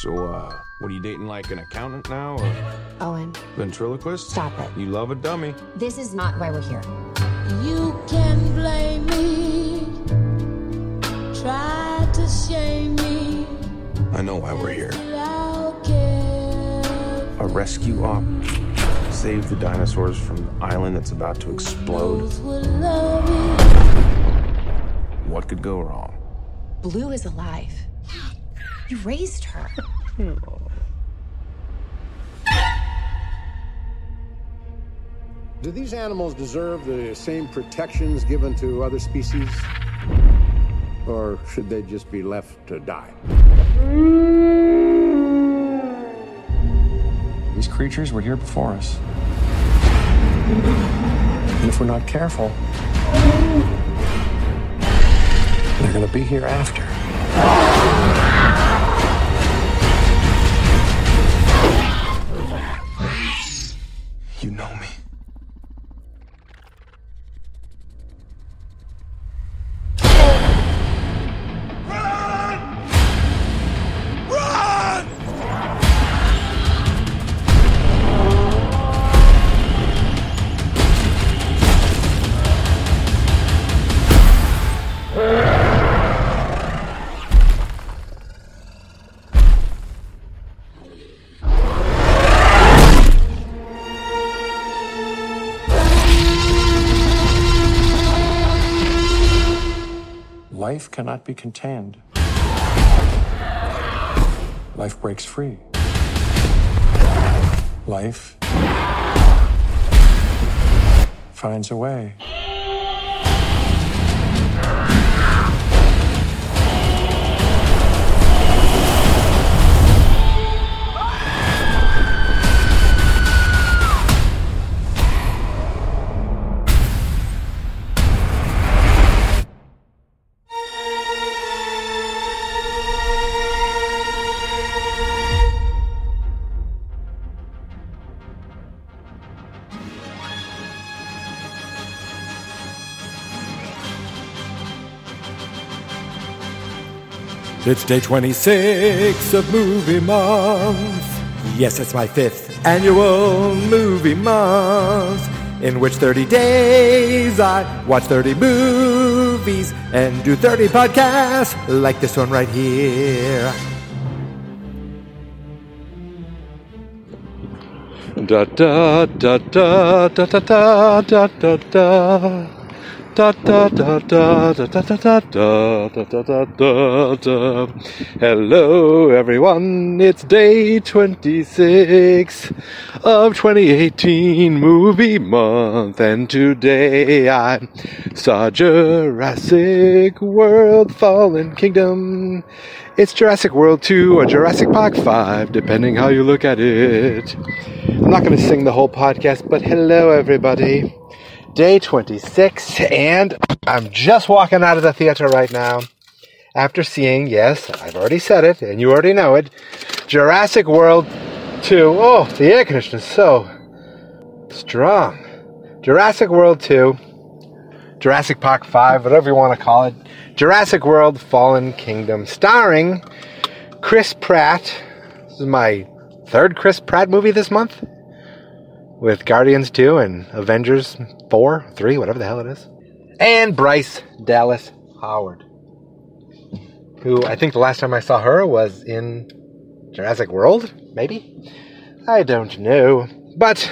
So, uh, what are you dating like an accountant now or Owen, ventriloquist? stop it. You love a dummy. This is not why we're here. You can blame me, try to shame me. I know why we're here. Still I'll care. A rescue op. Save the dinosaurs from the island that's about to explode. Those will love me. What could go wrong? Blue is alive. You raised her. Do these animals deserve the same protections given to other species? Or should they just be left to die? These creatures were here before us. And if we're not careful, they're gonna be here after. Life cannot be contained. Life breaks free. Life finds a way. It's day 26 of movie month. Yes, it's my fifth annual movie month, in which 30 days I watch 30 movies and do 30 podcasts like this one right here. Da da da da da da da da da da. Da da da da da da da da da da da da da. Hello everyone, it's day 26 of 2018 movie month and today I saw Jurassic World Fallen Kingdom. It's Jurassic World 2 or Jurassic Park 5, depending how you look at it. I'm not going to sing the whole podcast, but hello everybody day 26 and i'm just walking out of the theater right now. After seeing yes i've already said it and you already know it jurassic world 2 oh the air conditioner is so strong. Jurassic world 2 jurassic park 5 whatever you want to call it jurassic world fallen kingdom starring chris pratt. This is my third chris pratt movie this month with Guardians 2 and Avengers 4, 3, whatever the hell it is. And Bryce Dallas Howard, who I think the last time I saw her was in Jurassic World, maybe? I don't know. But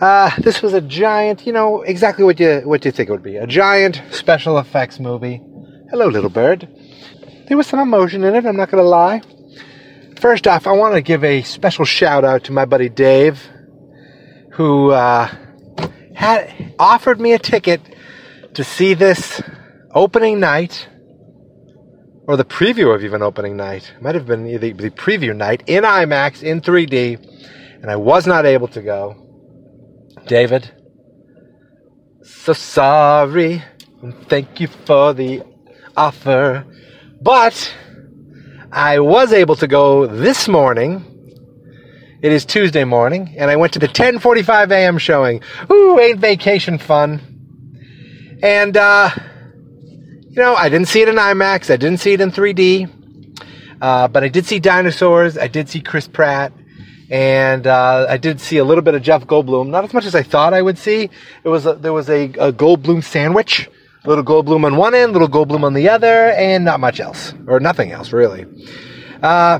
uh, this was a giant, you know, exactly what you what you think it would be. A giant special effects movie. Hello, little bird. There was some emotion in it, I'm not going to lie. First off, I want to give a special shout out to my buddy Dave, who uh, had offered me a ticket to see this opening night, or the preview of even opening night. It might have been the, the preview night in IMAX in 3D, and I was not able to go. David, so sorry, thank you for the offer, but I was able to go this morning. It is Tuesday morning, and I went to the 10:45 a.m. showing. Ooh, ain't vacation fun? And uh, you know, I didn't see it in IMAX. I didn't see it in 3D. Uh, but I did see dinosaurs. I did see Chris Pratt. And uh, I did see a little bit of Jeff Goldblum, not as much as I thought I would see. It was a, there was a, a Goldblum sandwich, a little Goldblum on one end, little Goldblum on the other, and not much else, or nothing else really. Uh,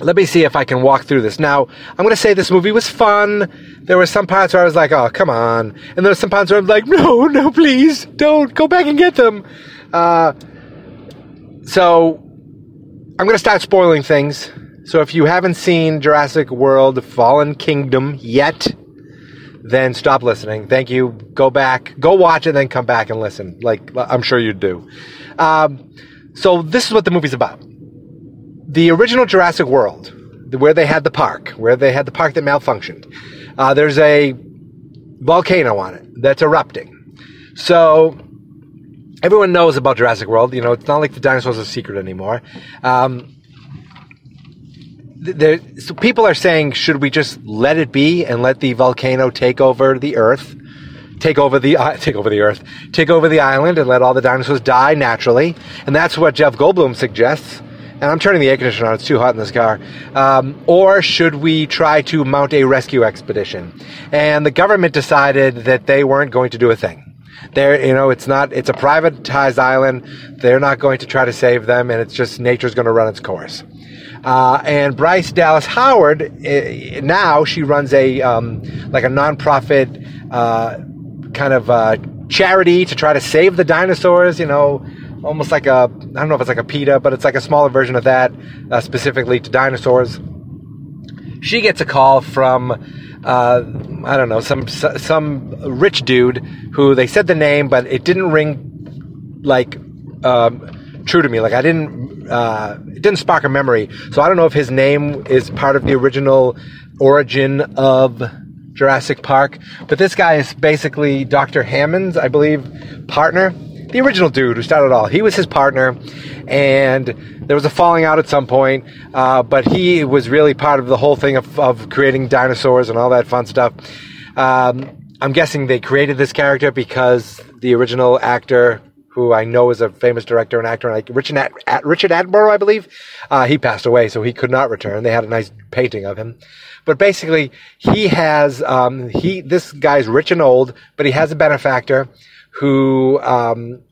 let me see if I can walk through this. Now, I'm going to say this movie was fun. There were some parts where I was like, oh, come on. And there were some parts where I'm like, no, no, please, don't go back and get them. Uh, so, I'm going to start spoiling things. So, if you haven't seen Jurassic World Fallen Kingdom yet, then stop listening. Thank you. Go back, go watch it, and then come back and listen. Like I'm sure you do. Um, so, this is what the movie's about the original Jurassic World, where they had the park, where they had the park that malfunctioned, uh, there's a volcano on it that's erupting. So everyone knows about Jurassic World. You know, it's not like the dinosaurs are secret anymore. Um, there, so people are saying, should we just let it be and let the volcano take over the Earth? Take over the uh, take over the Earth, take over the island, and let all the dinosaurs die naturally. And that's what Jeff Goldblum suggests and I'm turning the air conditioner on. It's too hot in this car. Um, or should we try to mount a rescue expedition? And the government decided that they weren't going to do a thing. They're, you know, it's not, it's a privatized island. They're not going to try to save them, and it's just nature's going to run its course. Uh, and Bryce Dallas Howard, uh, now she runs a um, like a nonprofit uh, kind of uh, charity to try to save the dinosaurs. You know, almost like a I don't know if it's like a PETA, but it's like a smaller version of that, uh, specifically to dinosaurs. She gets a call from uh, I don't know some some rich dude who they said the name, but it didn't ring like um, true to me. Like I didn't uh, it didn't spark a memory. So I don't know if his name is part of the original origin of Jurassic Park. But this guy is basically Dr. Hammond's, I believe, partner the original dude who started it all. He was his partner, and there was a falling out at some point, uh, but he was really part of the whole thing of, of creating dinosaurs and all that fun stuff. Um, I'm guessing they created this character because the original actor, who I know is a famous director and actor, like Richard, At- At- Richard Attenborough, I believe, uh, he passed away, so he could not return. They had a nice painting of him. But basically, he has, um, he, this guy's rich and old, but he has a benefactor who um,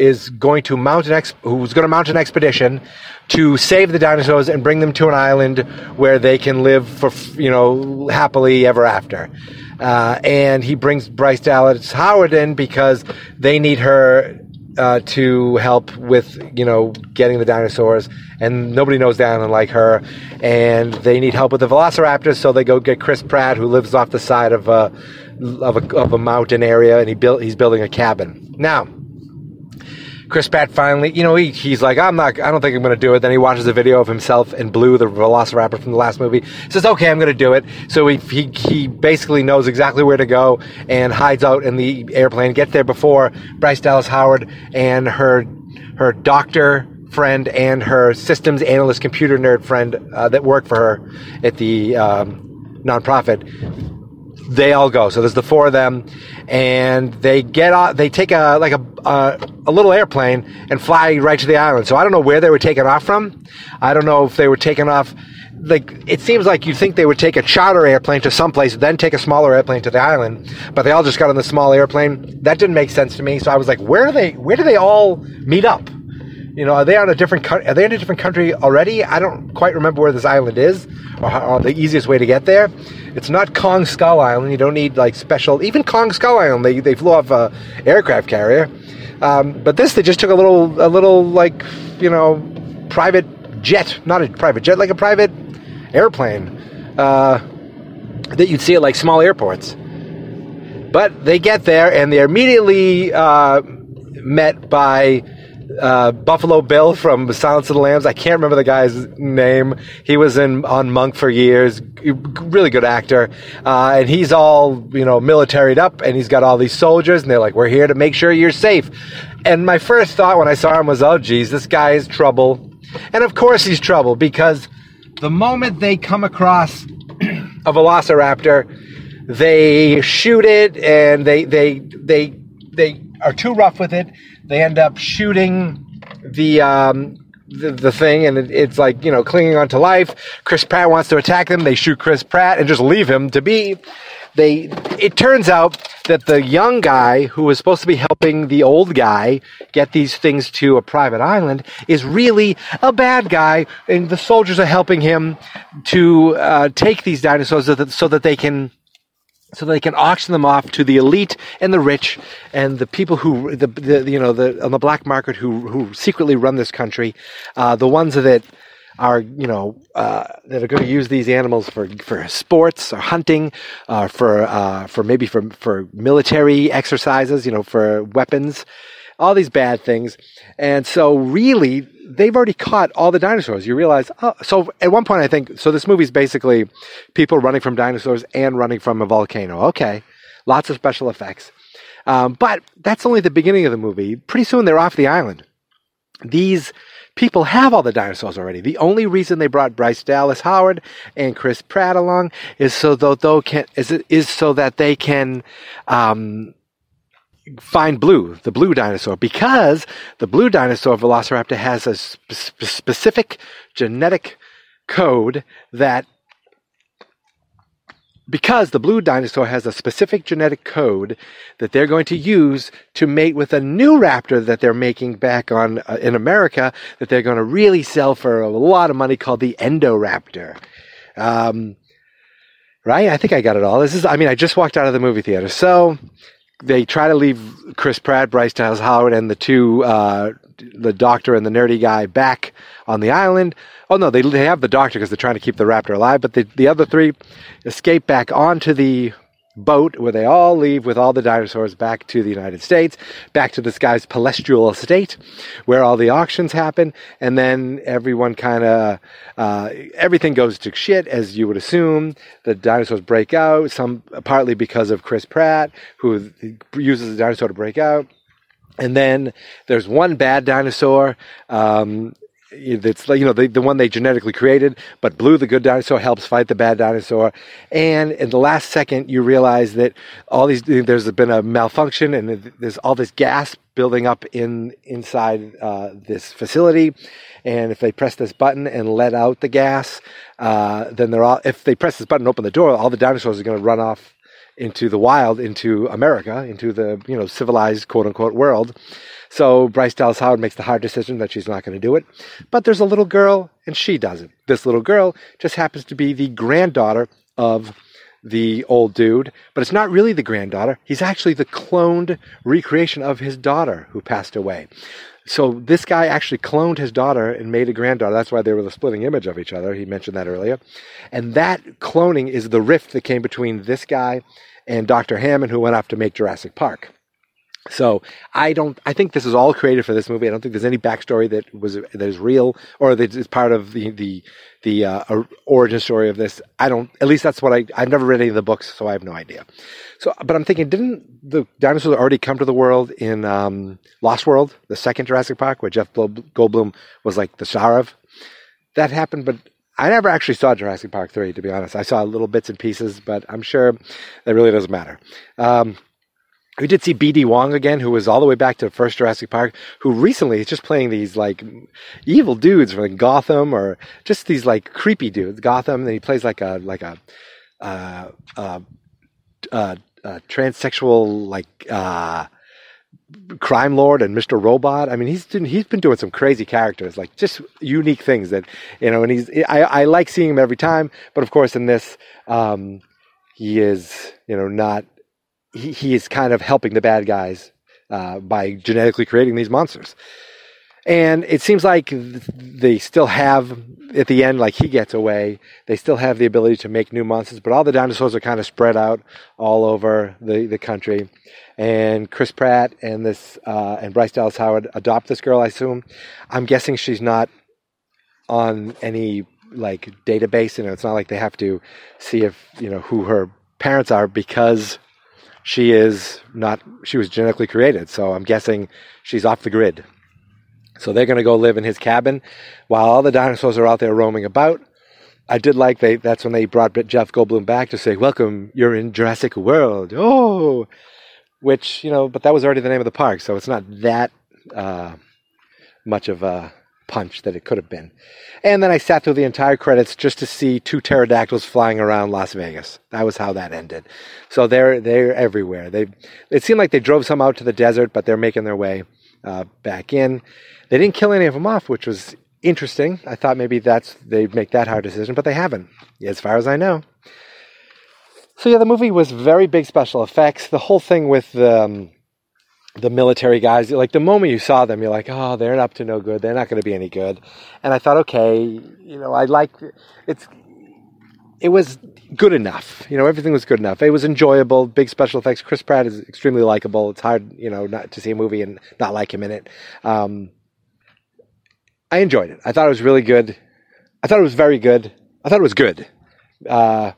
is going to mount an ex- who's going to mount an expedition to save the dinosaurs and bring them to an island where they can live for you know happily ever after. Uh, and he brings Bryce Dallas Howard in because they need her uh, to help with you know getting the dinosaurs, and nobody knows the island like her, and they need help with the Velociraptors, so they go get Chris Pratt, who lives off the side of a of a, of a mountain area, and he built he's building a cabin now. Chris Pratt finally, you know, he, he's like, I'm not, I don't think I'm going to do it. Then he watches a video of himself and Blue, the Velociraptor from the last movie. Says, okay, I'm going to do it. So he, he, he basically knows exactly where to go and hides out in the airplane, gets there before Bryce Dallas Howard and her, her doctor friend and her systems analyst computer nerd friend uh, that work for her at the um, nonprofit they all go. So there's the four of them, and they get off. They take a like a a, a little airplane and fly right to the island. So I don't know where they were taken off from. I don't know if they were taken off. Like it seems like you think they would take a charter airplane to someplace, then take a smaller airplane to the island, but they all just got on the small airplane. That didn't make sense to me. So I was like, where do they? Where do they all meet up? You know, are they on a different? co- Are they in a different country already? I don't quite remember where this island is, or, or the easiest way to get there. It's not Kong Skull Island. You don't need like special. Even Kong Skull Island, they they flew off a aircraft carrier. Um, but this, they just took a little a little like you know private jet, not a private jet, like a private airplane uh, that you'd see at like small airports. But they get there and they're immediately uh, met by uh, Buffalo Bill from Silence of the Lambs. I can't remember the guy's name. He was in on Monk for years. Really good actor, uh, and he's all you know militaried up, and he's got all these soldiers, and they're like, "We're here to make sure you're safe." And my first thought when I saw him was, "Oh, geez, this guy is trouble," and of course he's trouble because the moment they come across a velociraptor, they shoot it and they they they they are too rough with it. They end up shooting the um, the, the thing, and it, it's like you know clinging on to life. Chris Pratt wants to attack them. They shoot Chris Pratt and just leave him to be. They. It turns out that the young guy who was supposed to be helping the old guy get these things to a private island is really a bad guy, and the soldiers are helping him to uh, take these dinosaurs so that, so that they can so they can auction them off to the elite and the rich and the people who the, the you know the on the black market who who secretly run this country uh, the ones that are you know uh, that are going to use these animals for for sports or hunting uh, for uh, for maybe for for military exercises you know for weapons all these bad things. And so really they've already caught all the dinosaurs. You realize oh so at one point i think so this movie's basically people running from dinosaurs and running from a volcano. Okay. Lots of special effects. Um, but that's only the beginning of the movie. Pretty soon they're off the island. These people have all the dinosaurs already. The only reason they brought Bryce Dallas Howard and Chris Pratt along is so that they can is is so that they can um, find Blue, the blue dinosaur, because the blue dinosaur Velociraptor has a sp- sp- specific genetic code that because the blue dinosaur has a specific genetic code that they're going to use to mate with a new raptor that they're making back on uh, in America that they're going to really sell for a lot of money called the Indoraptor. Um, right? I think I got it all. This is I mean I just walked out of the movie theater. So they try to leave Chris Pratt, Bryce Dallas Howard, and the two, uh, the doctor and the nerdy guy back on the island. Oh no, they they have the doctor because they're trying to keep the raptor alive. But the the other three escape back onto the boat where they all leave with all the dinosaurs back to the United States, back to this guy's palatial estate where all the auctions happen, and then everyone kind of uh, everything goes to shit as you would assume. The dinosaurs break out, some partly because of Chris Pratt, who uses the dinosaur to break out. And then there's one bad dinosaur. Um, it's like you know the, the one they genetically created but blue the good dinosaur helps fight the bad dinosaur. And in the last second you realize that all these there's been a malfunction and there's all this gas building up in inside uh, this facility. And if they press this button and let out the gas uh, then they're all if they press this button and open the door all the dinosaurs are going to run off into the wild into america into the you know civilized quote unquote world so Bryce Dallas Howard makes the hard decision that she's not going to do it. But there's a little girl, and she does it. This little girl just happens to be the granddaughter of the old dude, but it's not really the granddaughter. He's actually the cloned recreation of his daughter who passed away. So this guy actually cloned his daughter and made a granddaughter. That's why they were the splitting image of each other. He mentioned that earlier. And that cloning is the rift that came between this guy and Dr. Hammond, who went off to make Jurassic Park. So I don't. I think this is all created for this movie. I don't think there's any backstory that was that is real or that is part of the the the uh, origin story of this. I don't. At least that's what I. I've never read any of the books, so I have no idea. So, but I'm thinking, didn't the dinosaurs already come to the world in um, Lost World, the second Jurassic Park, where Jeff Goldblum was like the star of? That happened, but I never actually saw Jurassic Park three. To be honest, I saw little bits and pieces, but I'm sure that really doesn't matter. Um, we did see BD Wong again, who was all the way back to the first Jurassic Park, who recently is just playing these like evil dudes from like Gotham or just these like creepy dudes. Gotham, and he plays like a like a uh, uh, uh, uh transsexual like uh, crime lord and Mr. Robot. I mean, he's he's been doing some crazy characters, like just unique things that you know. And he's I, I like seeing him every time, but of course in this, um, he is you know not he, is kind of helping the bad guys uh, by genetically creating these monsters. And it seems like they still have, at the end, like he gets away, they still have the ability to make new monsters, but all the dinosaurs are kind of spread out all over the, the country. And Chris Pratt and this, uh, and Bryce Dallas Howard adopt this girl, I assume. I'm guessing she's not on any like database, you know, it's not like they have to see if, you know, who her parents are because she is not she was genetically created so i'm guessing she's off the grid. So they're going to go live in his cabin. While all the dinosaurs are out there roaming about i did like they that's when they brought jeff goldblum back to say welcome you're in jurassic world. Oh! Which you know but that was already the name of the park so it's not that uh, much of a punch that it could have been. And then I sat through the entire credits just to see two pterodactyls flying around Las Vegas. That was how that ended. So they're they're everywhere. They it seemed like they drove some out to the desert, but they're making their way uh, back in. They didn't kill any of them off, which was interesting. I thought maybe that's they'd make that hard decision, but they haven't, as far as I know. So yeah, the movie was very big special effects. The whole thing with the um, the military guys, like the moment you saw them, you're like, oh, they're up to no good. They're not going to be any good. And I thought, okay, you know, I like it's. It was good enough. You know, everything was good enough. It was enjoyable. Big special effects. Chris Pratt is extremely likable. It's hard, you know, not to see a movie and not like him in it. Um, I enjoyed it. I thought it was really good. I thought it was very good. I thought it was good. Uh,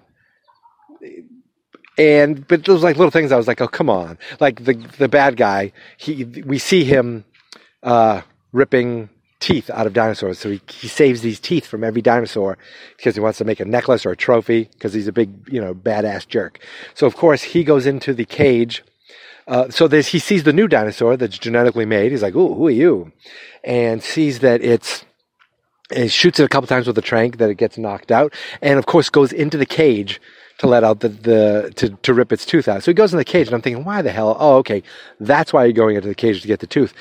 and but those like little things I was like, oh come on, like the the bad guy. He we see him uh, ripping teeth out of dinosaurs, so he, he saves these teeth from every dinosaur because he wants to make a necklace or a trophy because he's a big you know badass jerk. So of course he goes into the cage. Uh, so there's, he sees the new dinosaur that's genetically made. He's like, "Ooh, who are you?" And sees that it's and shoots it a couple times with a trank that it gets knocked out, and of course goes into the cage to let out the, the to, to rip its tooth out. So he goes in the cage, and I'm thinking, why the hell? Oh, okay, that's why you're going into the cage to get the tooth.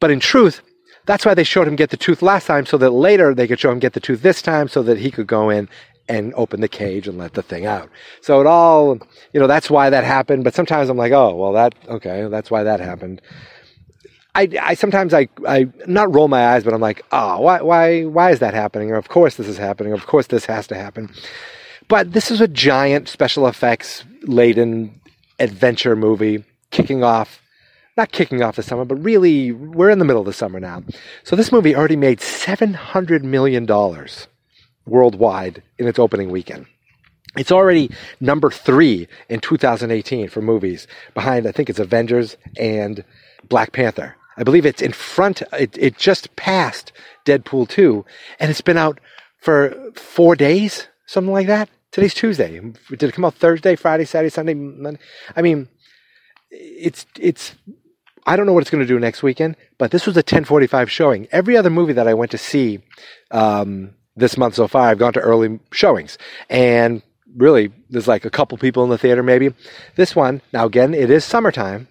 But in truth, that's why they showed him get the tooth last time, so that later they could show him get the tooth this time, so that he could go in and open the cage and let the thing out. So it all, you know, that's why that happened. But sometimes I'm like, oh, well, that okay, that's why that happened. I, I sometimes I, I not roll my eyes, but I'm like, oh, why, why, why is that happening? Or of course this is happening. Of course this has to happen. But this is a giant special effects laden adventure movie kicking off, not kicking off the summer, but really we're in the middle of the summer now. So this movie already made $700 million worldwide in its opening weekend. It's already number three in 2018 for movies behind, I think it's Avengers and Black Panther. I believe it's in front, it, it just passed Deadpool 2 and it's been out for four days, something like that. Today's Tuesday. Did it come out Thursday, Friday, Saturday, Sunday? Monday? I mean, it's it's. I don't know what it's going to do next weekend, but this was a 10:45 showing. Every other movie that I went to see um, this month so far, I've gone to early showings, and really, there's like a couple people in the theater, maybe. This one, now again, it is summertime,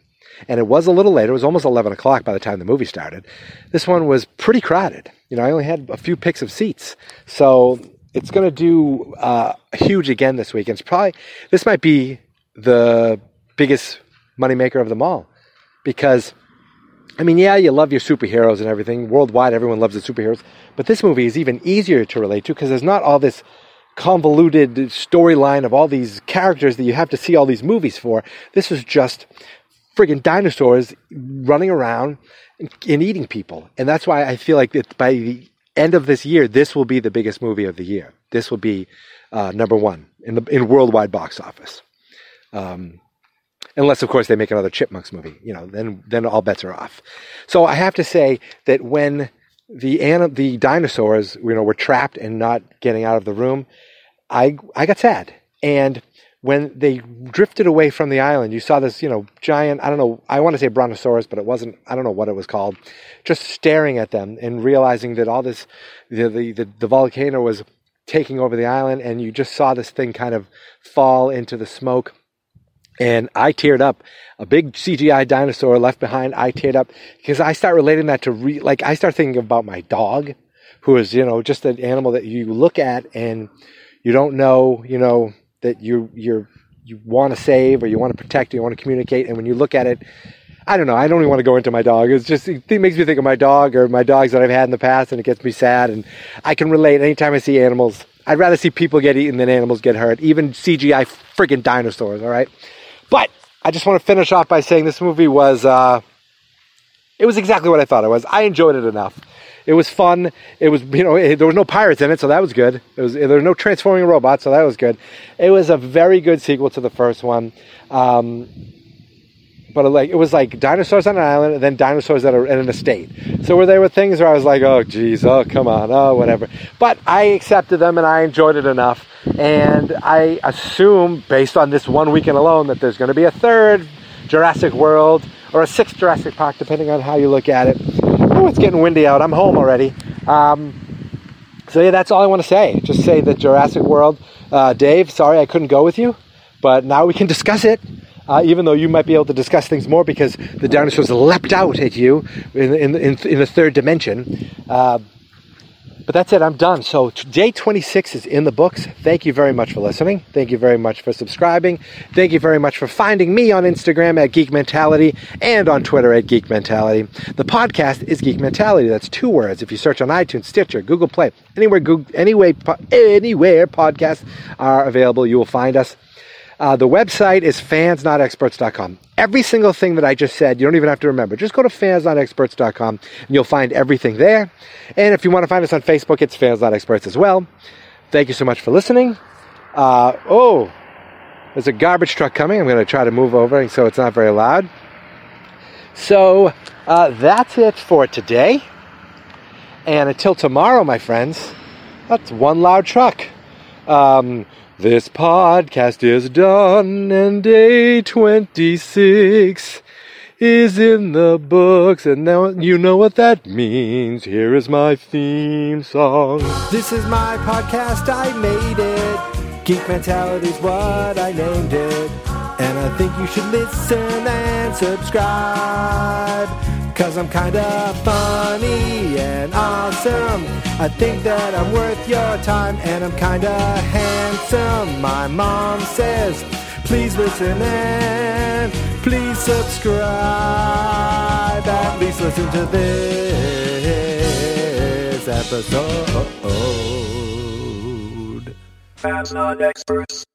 and it was a little later. It was almost 11 o'clock by the time the movie started. This one was pretty crowded. You know, I only had a few picks of seats, so it's going to do uh, huge again this week. It's probably this might be the biggest moneymaker of them all because I mean, yeah, you love your superheroes and everything. Worldwide, everyone loves the superheroes. But this movie is even easier to relate to because there's not all this convoluted storyline of all these characters that you have to see all these movies for. This is just friggin' dinosaurs running around and, and eating people. And that's why I feel like that by the end of this year, this will be the biggest movie of the year. This will be uh, number one in the in worldwide box office. Um, unless, of course, they make another Chipmunks movie. You know, then then all bets are off. So I have to say that when the the dinosaurs, you know, were trapped and not getting out of the room, I I got sad and when they drifted away from the island, you saw this, you know, giant, I don't know, I want to say brontosaurus, but it wasn't, I don't know what it was called, just staring at them and realizing that all this, the, the, the, the volcano was taking over the island and you just saw this thing kind of fall into the smoke. And I teared up. A big CGI dinosaur left behind. I teared up because I start relating that to re, like I start thinking about my dog, who is you know just an animal that you look at and you don't know you know that you you you want to save or you want to protect or you want to communicate and when you look at it I don't know. I don't even want to go into my dog. It's just it makes me think of my dog or my dogs that I've had in the past, and it gets me sad. And I can relate anytime I see animals. I'd rather see people get eaten than animals get hurt, even CGI friggin' dinosaurs. All right, but I just want to finish off by saying this movie was uh, it was exactly what I thought it was. I enjoyed it enough. It was fun. It was, you know, it, there was no pirates in it, so that was good. It was, there no transforming robots, so that was good. It was a very good sequel to the first one. Um, but like it was like dinosaurs on an island and then dinosaurs that are in an estate. So where there were things where I was like, oh geez, oh come on, oh whatever. But I accepted them and I enjoyed it enough. And I assume, based on this one weekend alone, that there's going to be a third Jurassic World or a sixth Jurassic Park, depending on how you look at it. Oh, it's getting windy out. I'm home already. Um, so yeah, that's all I want to say. Just say that Jurassic World, uh, Dave. Sorry I couldn't go with you, but now we can discuss it. Uh, even though you might be able to discuss things more because the dinosaurs leapt out at you in in, in, in the third dimension. Uh, but that's it. I'm done. So day 26 is in the books. Thank you very much for listening. Thank you very much for subscribing. Thank you very much for finding me on Instagram at Geek Mentality and on Twitter at Geek Mentality. The podcast is Geek Mentality. That's two words. If you search on iTunes, Stitcher, Google Play, anywhere, Google, anyway, anywhere podcasts are available, you will find us. Uh, the website is fansnotexperts.com. Every single thing that I just said, you don't even have to remember. Just go to fansnotexperts.com and you'll find everything there. And if you want to find us on Facebook, it's Fans Not Experts as well. Thank you so much for listening. Uh, oh, there's a garbage truck coming. I'm going to try to move over so it's not very loud. So uh, that's it for today. And until tomorrow, my friends, that's one loud truck. Um, this podcast is done, and day 26 is in the books, and now you know what that means. Here is my theme song. This is my podcast, I made it. Geek Mentality's what I named it. And I think you should listen and subscribe. Cause I'm kinda funny and awesome. I think that I'm worth your time and I'm kinda handsome. My mom says, please listen and please subscribe. At least listen to this episode. Not experts.